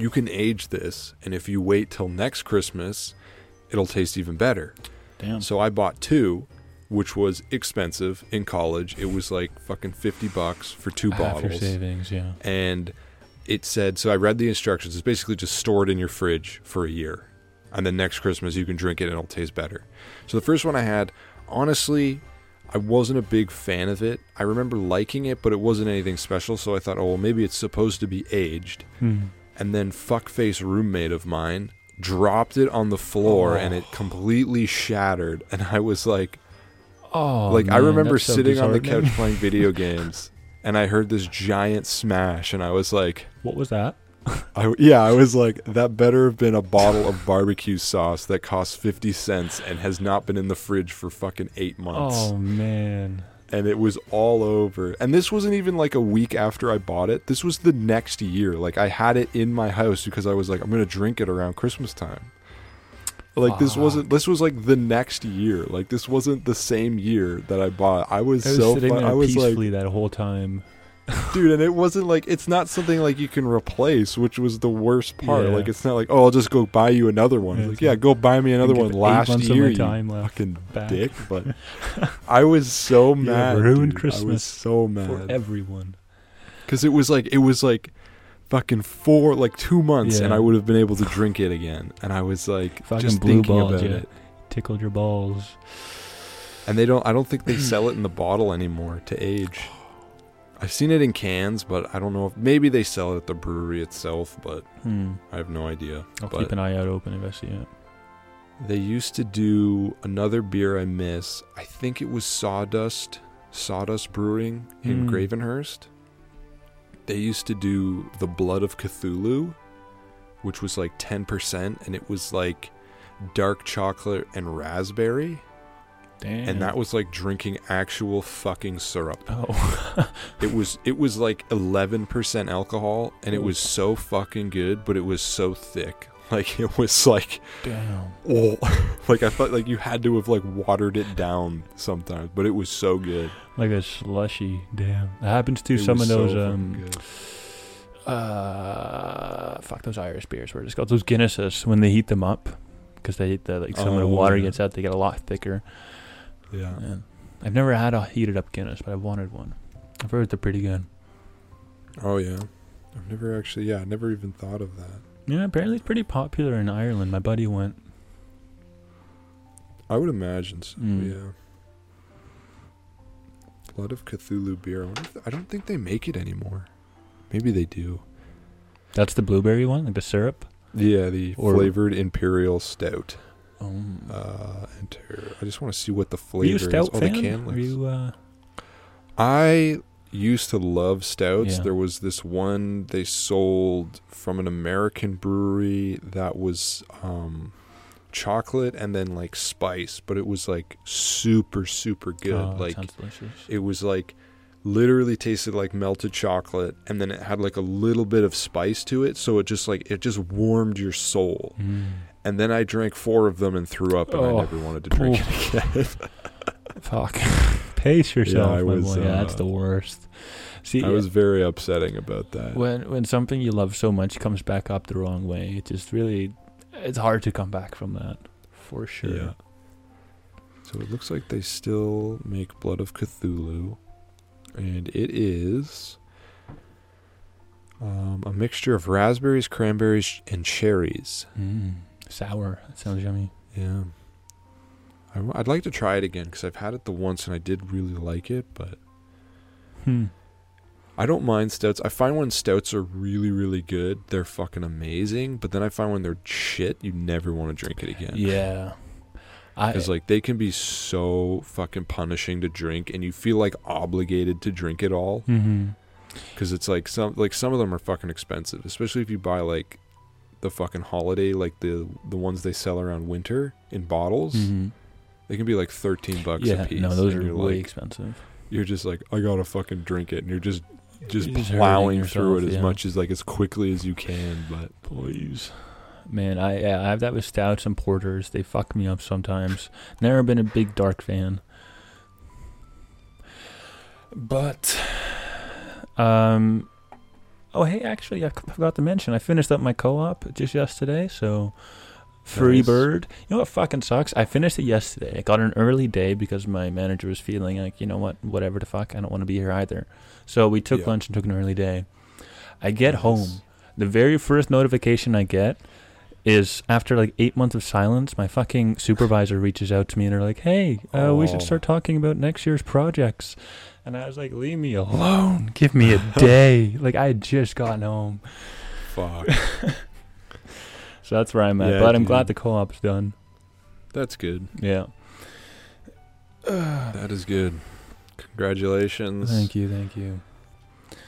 you can age this and if you wait till next christmas it'll taste even better Damn. so i bought two which was expensive in college. It was like fucking 50 bucks for two After bottles. savings, yeah. And it said, so I read the instructions. It's basically just store it in your fridge for a year. And then next Christmas you can drink it and it'll taste better. So the first one I had, honestly, I wasn't a big fan of it. I remember liking it, but it wasn't anything special. So I thought, oh, well, maybe it's supposed to be aged. Hmm. And then fuckface roommate of mine dropped it on the floor and Oh. it completely shattered. And I was like, Oh, like I remember that's so sitting on the couch playing video games, and I heard this giant smash, and I was like, What was that? I, yeah, I was like, that better have been a bottle of barbecue sauce that costs fifty cents and has not been in the fridge for fucking eight months, Oh man. And it was all over. And this wasn't even like a week after I bought it. This was the next year. Like I had it in my house because I was like, I'm gonna drink it around Christmas time. Like this wasn't. This was like the next year. Like this wasn't the same year that I bought. I was, I was so. sitting Fun. there I was like, peacefully that whole time. Dude and it wasn't like it's not something like you can replace which was the worst part Yeah. like it's not like oh i'll just go buy you another one Yeah, like yeah go buy me another one last year you time left fucking back. dick but i was so You mad ruined dude. i was Christmas so mad for everyone. because it was like it was like fucking four like two months and i would have been able to drink it again and i was like Fucking just blue thinking balls, about yeah. it Tickled your balls. and they don't i don't think they sell it in the bottle anymore to age i've seen it in cans but i don't know if maybe they sell it at the brewery itself but Hmm. i have no idea I'll but keep an eye out open if I see it. they used to do another beer i miss i think it was sawdust sawdust brewing in Hmm. gravenhurst they used to do the blood of cthulhu which was like 10% and it was like dark chocolate and raspberry Damn. and that was like drinking actual fucking syrup Oh. It was it was like 11% alcohol and it was so fucking good, but it was so thick. Like it was like Damn. oh, like I felt like you had to have like watered it down sometimes, but it was so good. Like a slushy. Damn. That happens to It some of was so those um uh fuck those Irish beers where it's called those Guinnesses when they heat them up because they the like some of the Oh, water yeah. gets out they get a lot thicker. Yeah. And I've never had a heated up Guinness, but I've wanted one. I've heard they're pretty good. Oh yeah. I've never actually yeah, I never even thought of that. Yeah, apparently it's pretty popular in Ireland. My buddy went. I would imagine so, Mm. yeah. Blood of Cthulhu beer. I, if I don't think they make it anymore. Maybe they do. That's the blueberry one, like the syrup. Yeah, the Or- flavored imperial stout. Um, Uh, enter. I just want to see what the Were you flavor is. Oh, fan? the can you? Uh, I used to love stouts. Yeah. There was this one they sold from an American brewery that was um, chocolate and then like spice, but it was like super super good. oh, like it was like literally tasted like melted chocolate and then it had like a little bit of spice to it, so it just like it just warmed your soul. Mm. And then I drank four of them and threw up, and Oh. I never wanted to drink it again. Fuck. Pace yourself, I my was, boy. Yeah, that's uh, the worst. See, I was very upsetting about that. when when something you love so much comes back up the wrong way, it just really it's hard to come back from that, for sure. Yeah. So it looks like they still make Blood of Cthulhu, and it is um, a mixture of raspberries, cranberries, and cherries. Mm. Sour. That sounds yummy. Yeah. I, would like to try it again because I've had it the once and I did really like it, but Hmm. I don't mind stouts. I find when stouts are really, really good, they're fucking amazing. But then I find when they're shit, you never want to drink it again. Yeah. Because like they can be so fucking punishing to drink, and you feel like obligated to drink it all. Because it's like some like some of them are fucking expensive, especially if you buy like the fucking holiday, like the the ones they sell around winter in bottles. hmm They can be like thirteen bucks Yeah, a piece. no, those are way like, expensive. You're just like, I gotta fucking drink it, and you're just just You're just plowing through it as yeah. much as like as quickly as you can. But Please. Man, I yeah, I have that with stouts and porters. They fuck me up sometimes. Never been a big dark fan. But um oh hey, actually I forgot to mention I finished up my co-op just yesterday, so Free Nice. bird. You know what fucking sucks? I finished it yesterday. I got an early day because my manager was feeling like, you know what, whatever the fuck, I don't want to be here either. So we took Yeah. lunch and took an early day. I get Nice. home. The very first notification I get is after like eight months of silence, my fucking supervisor reaches out to me and they're like, hey, uh, we should Oh. start talking about next year's projects. And I was like, leave me alone. Give me a day. like, I had just gotten home. Fuck. So that's where I'm at. Yeah, but I'm dude. glad the co op's done. That's good. Yeah. That is good. Congratulations. Thank you. Thank you.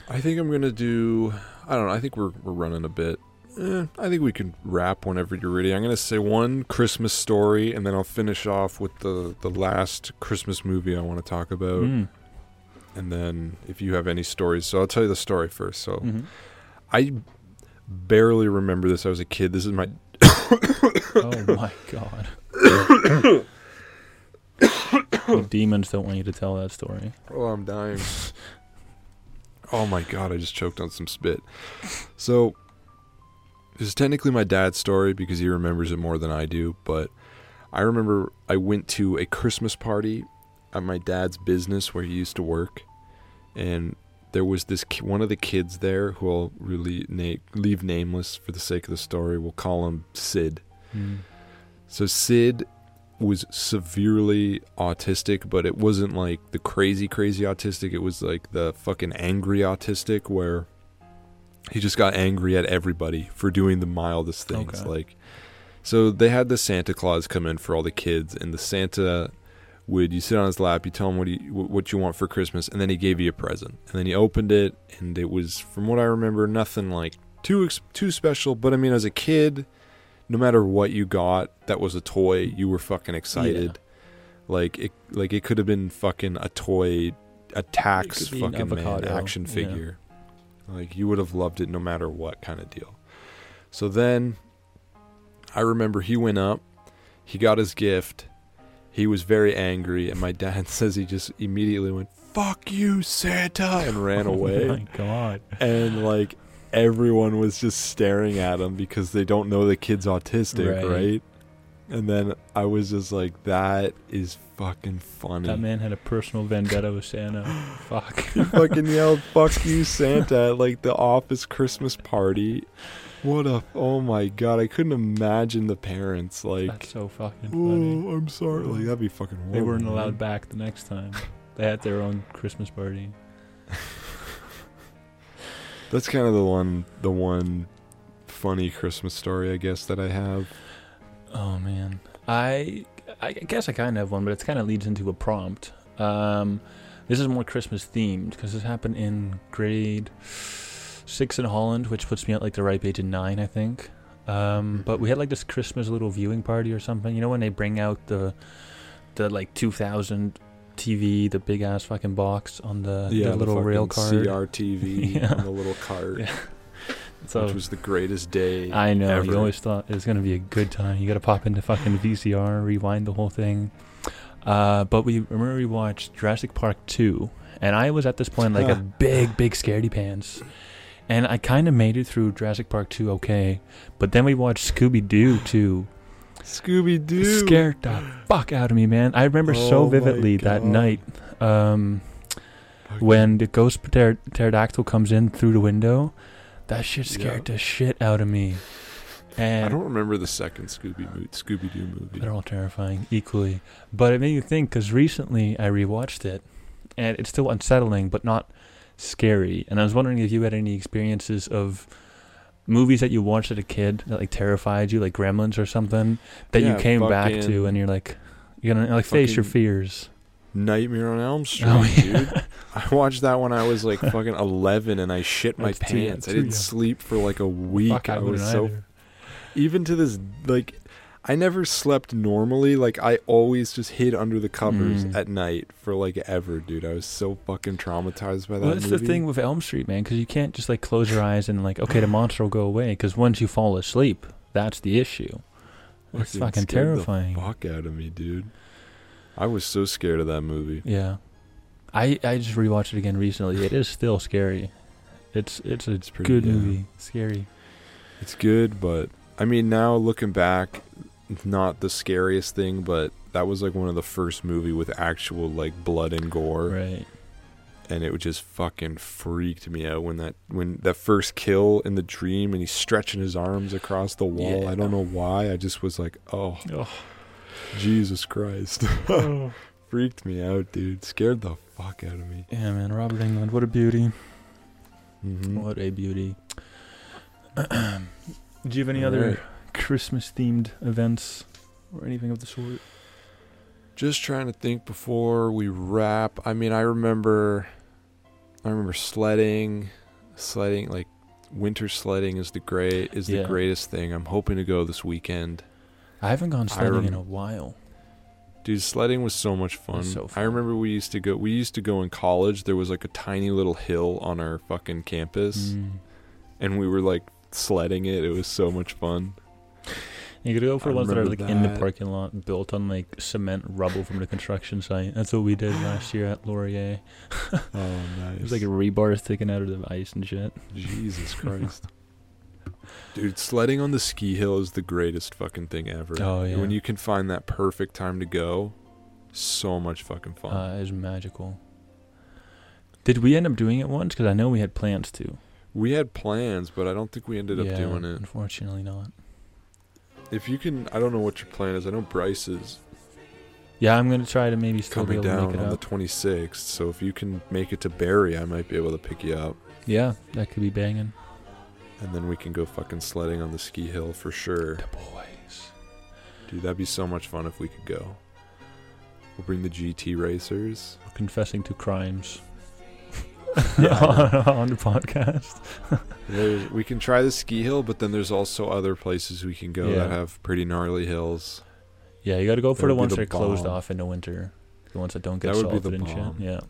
I think I'm gonna do. I don't know. I think we're we're running a bit. Eh, I think we can wrap whenever you're ready. I'm gonna say one Christmas story, and then I'll finish off with the the last Christmas movie I want to talk about, Mm. And then if you have any stories. So I'll tell you the story first. So Mhm. I barely remember this. I was a kid. This is my. Oh my god. demons don't want you to tell that story. Oh, I'm dying. oh my god, I just choked on some spit. So, this is technically my dad's story because he remembers it more than I do, but I remember I went to a Christmas party at my dad's business where he used to work, and there was this ki- one of the kids there who I'll really na- leave nameless for the sake of the story. We'll call him Sid. Mm. So Sid was severely autistic, but it wasn't like the crazy, crazy autistic. It was like the fucking angry autistic where he just got angry at everybody for doing the mildest things. Okay. Like, so they had the Santa Claus come in for all the kids, and the Santa would you sit on his lap, you tell him what you what you want for Christmas, and then he gave you a present, and then he opened it, and it was, from what I remember, nothing like too too special. But I mean, as a kid, no matter what you got that was a toy, you were fucking excited. Like it, like it could have been fucking a toy, a tax could be an fucking man action yeah. figure. Like you would have loved it no matter what kind of deal. So then, I remember he went up, he got his gift, he was very angry, and my dad says he just immediately went "fuck you, Santa" and ran oh away Oh my god. and like everyone was just staring at him because they don't know the kid's autistic, Right. right? And then I was just like, that is fucking funny. That man had a personal vendetta with Santa. Fuck. he fucking yelled "fuck you, Santa" at like the office Christmas party. What a oh my god! I couldn't imagine the parents like. That's so fucking funny. Oh, I'm sorry. Like that'd be fucking. Horrible, They weren't man. allowed back the next time. They had their own Christmas party. That's kind of the one, the one funny Christmas story I guess that I have. Oh man, I I guess I kind of have one, but it kind of leads into a prompt. Um, this is more Christmas themed because this happened in grade six in Holland, which puts me at like the ripe age of nine, I think. Um, but we had like this Christmas little viewing party or something. You know when they bring out the the like 2000 TV, the big ass fucking box on the, the little fucking rail card. CRTV Yeah. on the little cart, Yeah. So which was the greatest day. I know. ever. You always thought it was gonna be a good time. You got to pop into fucking VCR, rewind the whole thing. Uh, but we remember we watched Jurassic Park two, and I was at this point like a big, big scaredy pants, and I kind of made it through Jurassic Park two okay, but then we watched Scooby Doo two. Scooby Doo. Scared the fuck out of me, man. I remember so Oh my vividly that night. Um, when the ghost pter- pterodactyl comes in through the window, that shit scared the shit out of me. And I don't remember the second Scooby Mo- Scooby Doo movie. they're all terrifying equally. But it made me think because recently I rewatched it, and it's still unsettling, but not scary. And I was wondering if you had any experiences of movies that you watched as a kid that like terrified you, like Gremlins or something, that you came back to, and you're like, you're gonna like face your fears. Nightmare on Elm Street, Oh, yeah. dude. I watched that when I was like fucking 11 and I shit my That's too pants. I didn't young. sleep for like a week. Fuck, I, I was so either. even to this like I never slept normally. Like I always just hid under the covers Mm. at night for like ever, dude. I was so fucking traumatized by that Well, that's movie. the thing with Elm Street, man, because you can't just like close your eyes and like, okay, the monster will go away. Because once you fall asleep, that's the issue. It's fucking terrifying. fuck out of me, dude. I was so scared of that movie. Yeah, I I just rewatched it again recently. It is still scary. It's it's a It's pretty good yeah. movie. Scary. It's good, but I mean, now looking back, not the scariest thing, but that was like one of the first movie with actual like blood and gore, Right. and it just fucking freaked me out when that when that first kill in the dream and he's stretching his arms across the wall. I don't know why. I just was like, oh, Oh. Jesus Christ, freaked me out, dude. Scared the fuck out of me. Yeah, man. Robert Englund. What a beauty. Mm-hmm. What a beauty. Do you have any All other right. Christmas themed events or anything of the sort? Just trying to think before we wrap. I mean, I remember, I remember sledding, sledding like winter sledding is the great is the greatest thing. I'm hoping to go this weekend. I haven't gone sledding in a while. Dude, sledding was so much fun. so I remember we used to go. We used to go in college. There was like a tiny little hill on our fucking campus, Mm. and we were like sledding it. It was so much fun. You could go for I ones that are like remember in the parking lot, built on like cement rubble from the construction site. That's what we did last year at Laurier. Oh, nice. It was like a rebar sticking out of the ice and shit. Jesus Christ. Dude, sledding on the ski hill is the greatest fucking thing ever. Oh, yeah. When you can find that perfect time to go, so much fucking fun. Uh, it was magical. Did we end up doing it once? Because I know we had plans to. we had plans, but I don't think we ended up doing it. Unfortunately, not. If you can, I don't know what your plan is. I know Bryce is Yeah, I'm gonna try to maybe still be coming able to down make it on the up. 26th, so if you can make it to Barrie, I might be able to pick you up. Yeah, that could be banging. And then we can go fucking sledding on the ski hill for sure. The boys. Dude, that'd be so much fun if we could go. We'll bring the GT racers. Confessing to crimes. Yeah, on the podcast. There's, we can try the ski hill, but then there's also other places we can go Yeah. that have pretty gnarly hills. Yeah, you got to go for That the ones that are closed off in the winter. The ones that don't get That would be salted the and bomb. shit. Yeah.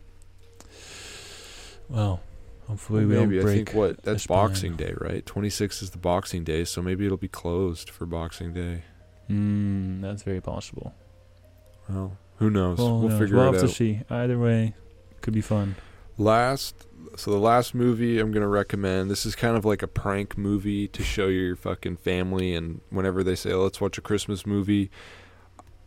Well, hopefully Well, we maybe don't I think what that's. Boxing Day, right? 26 is the Boxing Day, so maybe it'll be closed for Boxing Day. Mm, that's very possible. Well, who knows? Well, we'll no, figure we'll it have out. to see. Either way, could be fun. Last, so the last movie I'm gonna recommend. This is kind of like a prank movie to show your fucking family, and whenever they say, oh, "Let's watch a Christmas movie,"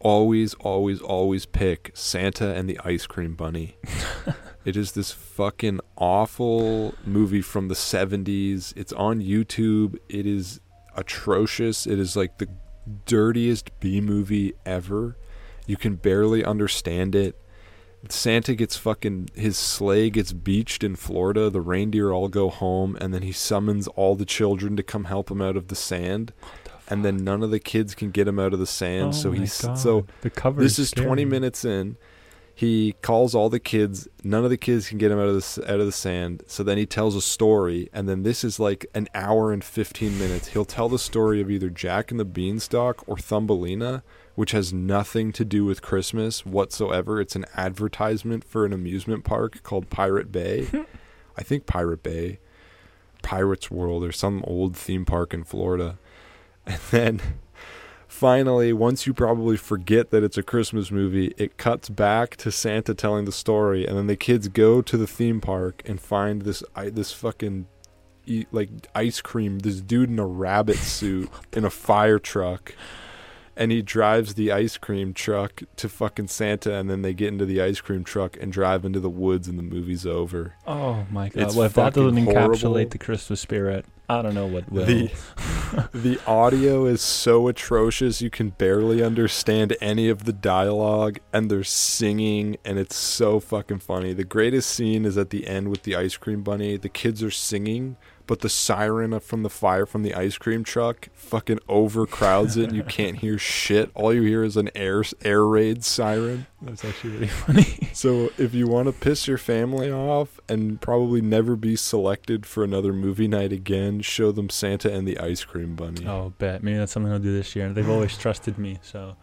always, always, always pick Santa and the Ice Cream Bunny. it is this fucking awful movie from the 70s. It's on YouTube. It is atrocious. It is like the dirtiest B movie ever. You can barely understand it. Santa gets fucking his sleigh gets beached in Florida. The reindeer all go home, and then he summons all the children to come help him out of the sand. And then none of the kids can get him out of the sand. oh so he's so the cover. this is. 20 minutes in. He calls all the kids. None of the kids can get him out of the out of the sand. So then he tells a story, and then this is like an hour and 15 minutes. He'll tell the story of either Jack and the Beanstalk or Thumbelina, which has nothing to do with Christmas whatsoever. It's an advertisement for an amusement park called Pirate Bay. I think Pirate Bay, Pirates World, or some old theme park in Florida. And then finally, once you probably forget that it's a Christmas movie, it cuts back to Santa telling the story, and then the kids go to the theme park and find this this fucking like ice cream. This dude in a rabbit suit in a fire truck. And he drives the ice cream truck to fucking Santa, and then they get into the ice cream truck and drive into the woods, and the movie's over. Oh my god! Well, if that doesn't fucking encapsulate the Christmas spirit, I don't know what will. The the audio is so atrocious you can barely understand any of the dialogue and they're singing and it's so fucking funny. The greatest scene is at the end with the ice cream bunny. The kids are singing, but the siren from the fire from the ice cream truck fucking overcrowds it and you can't hear shit. All you hear is an air air raid siren. That's actually really funny. So if you want to piss your family off and probably never be selected for another movie night again, show them Santa and the Ice Cream Bunny. oh, bet maybe that's something I'll do this year. They've always trusted me, so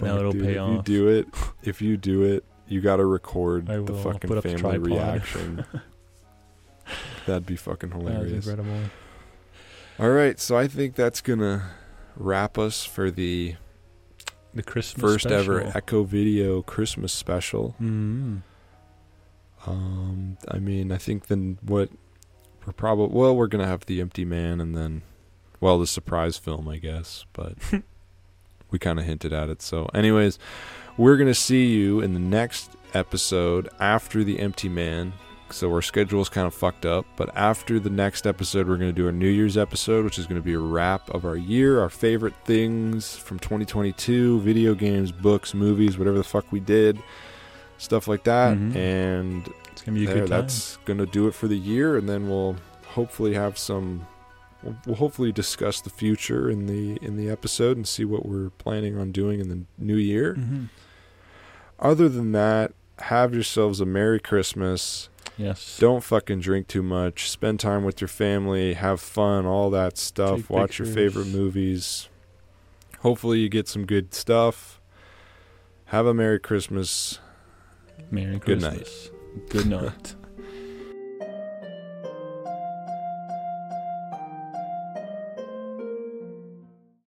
now Fuck, it'll dude, pay if you do it, if you do it, you got to record the fucking family reaction. That'd be fucking That hilarious. incredible. All right, so I think that's gonna wrap us for the The Christmas first ever. EchoVideo Christmas special. Mm. Um, I mean, I think then what we're probably well, we're gonna have the Empty Man, and then well, the surprise film, I guess. But we kind of hinted at it. So, anyways, we're gonna see you in the next episode after the Empty Man. So our schedule is kind of fucked up, but after the next episode, we're going to do a New Year's episode, which is going to be a wrap of our year, our favorite things from 2022, video games, books, movies, whatever the fuck we did, stuff like that. Mhm. And It's gonna be there, that's going to do it for the year, and then we'll hopefully have some. We'll, we'll hopefully discuss the future in the in the episode and see what we're planning on doing in the new year. Mhm. Other than that, have yourselves a Merry Christmas. Yes. Don't fucking drink too much. Spend time with your family. Have fun. All that stuff. Take Watch your favorite movies. Hopefully, you get some good stuff. Have a Merry Christmas. Merry Christmas. Good night. Good night.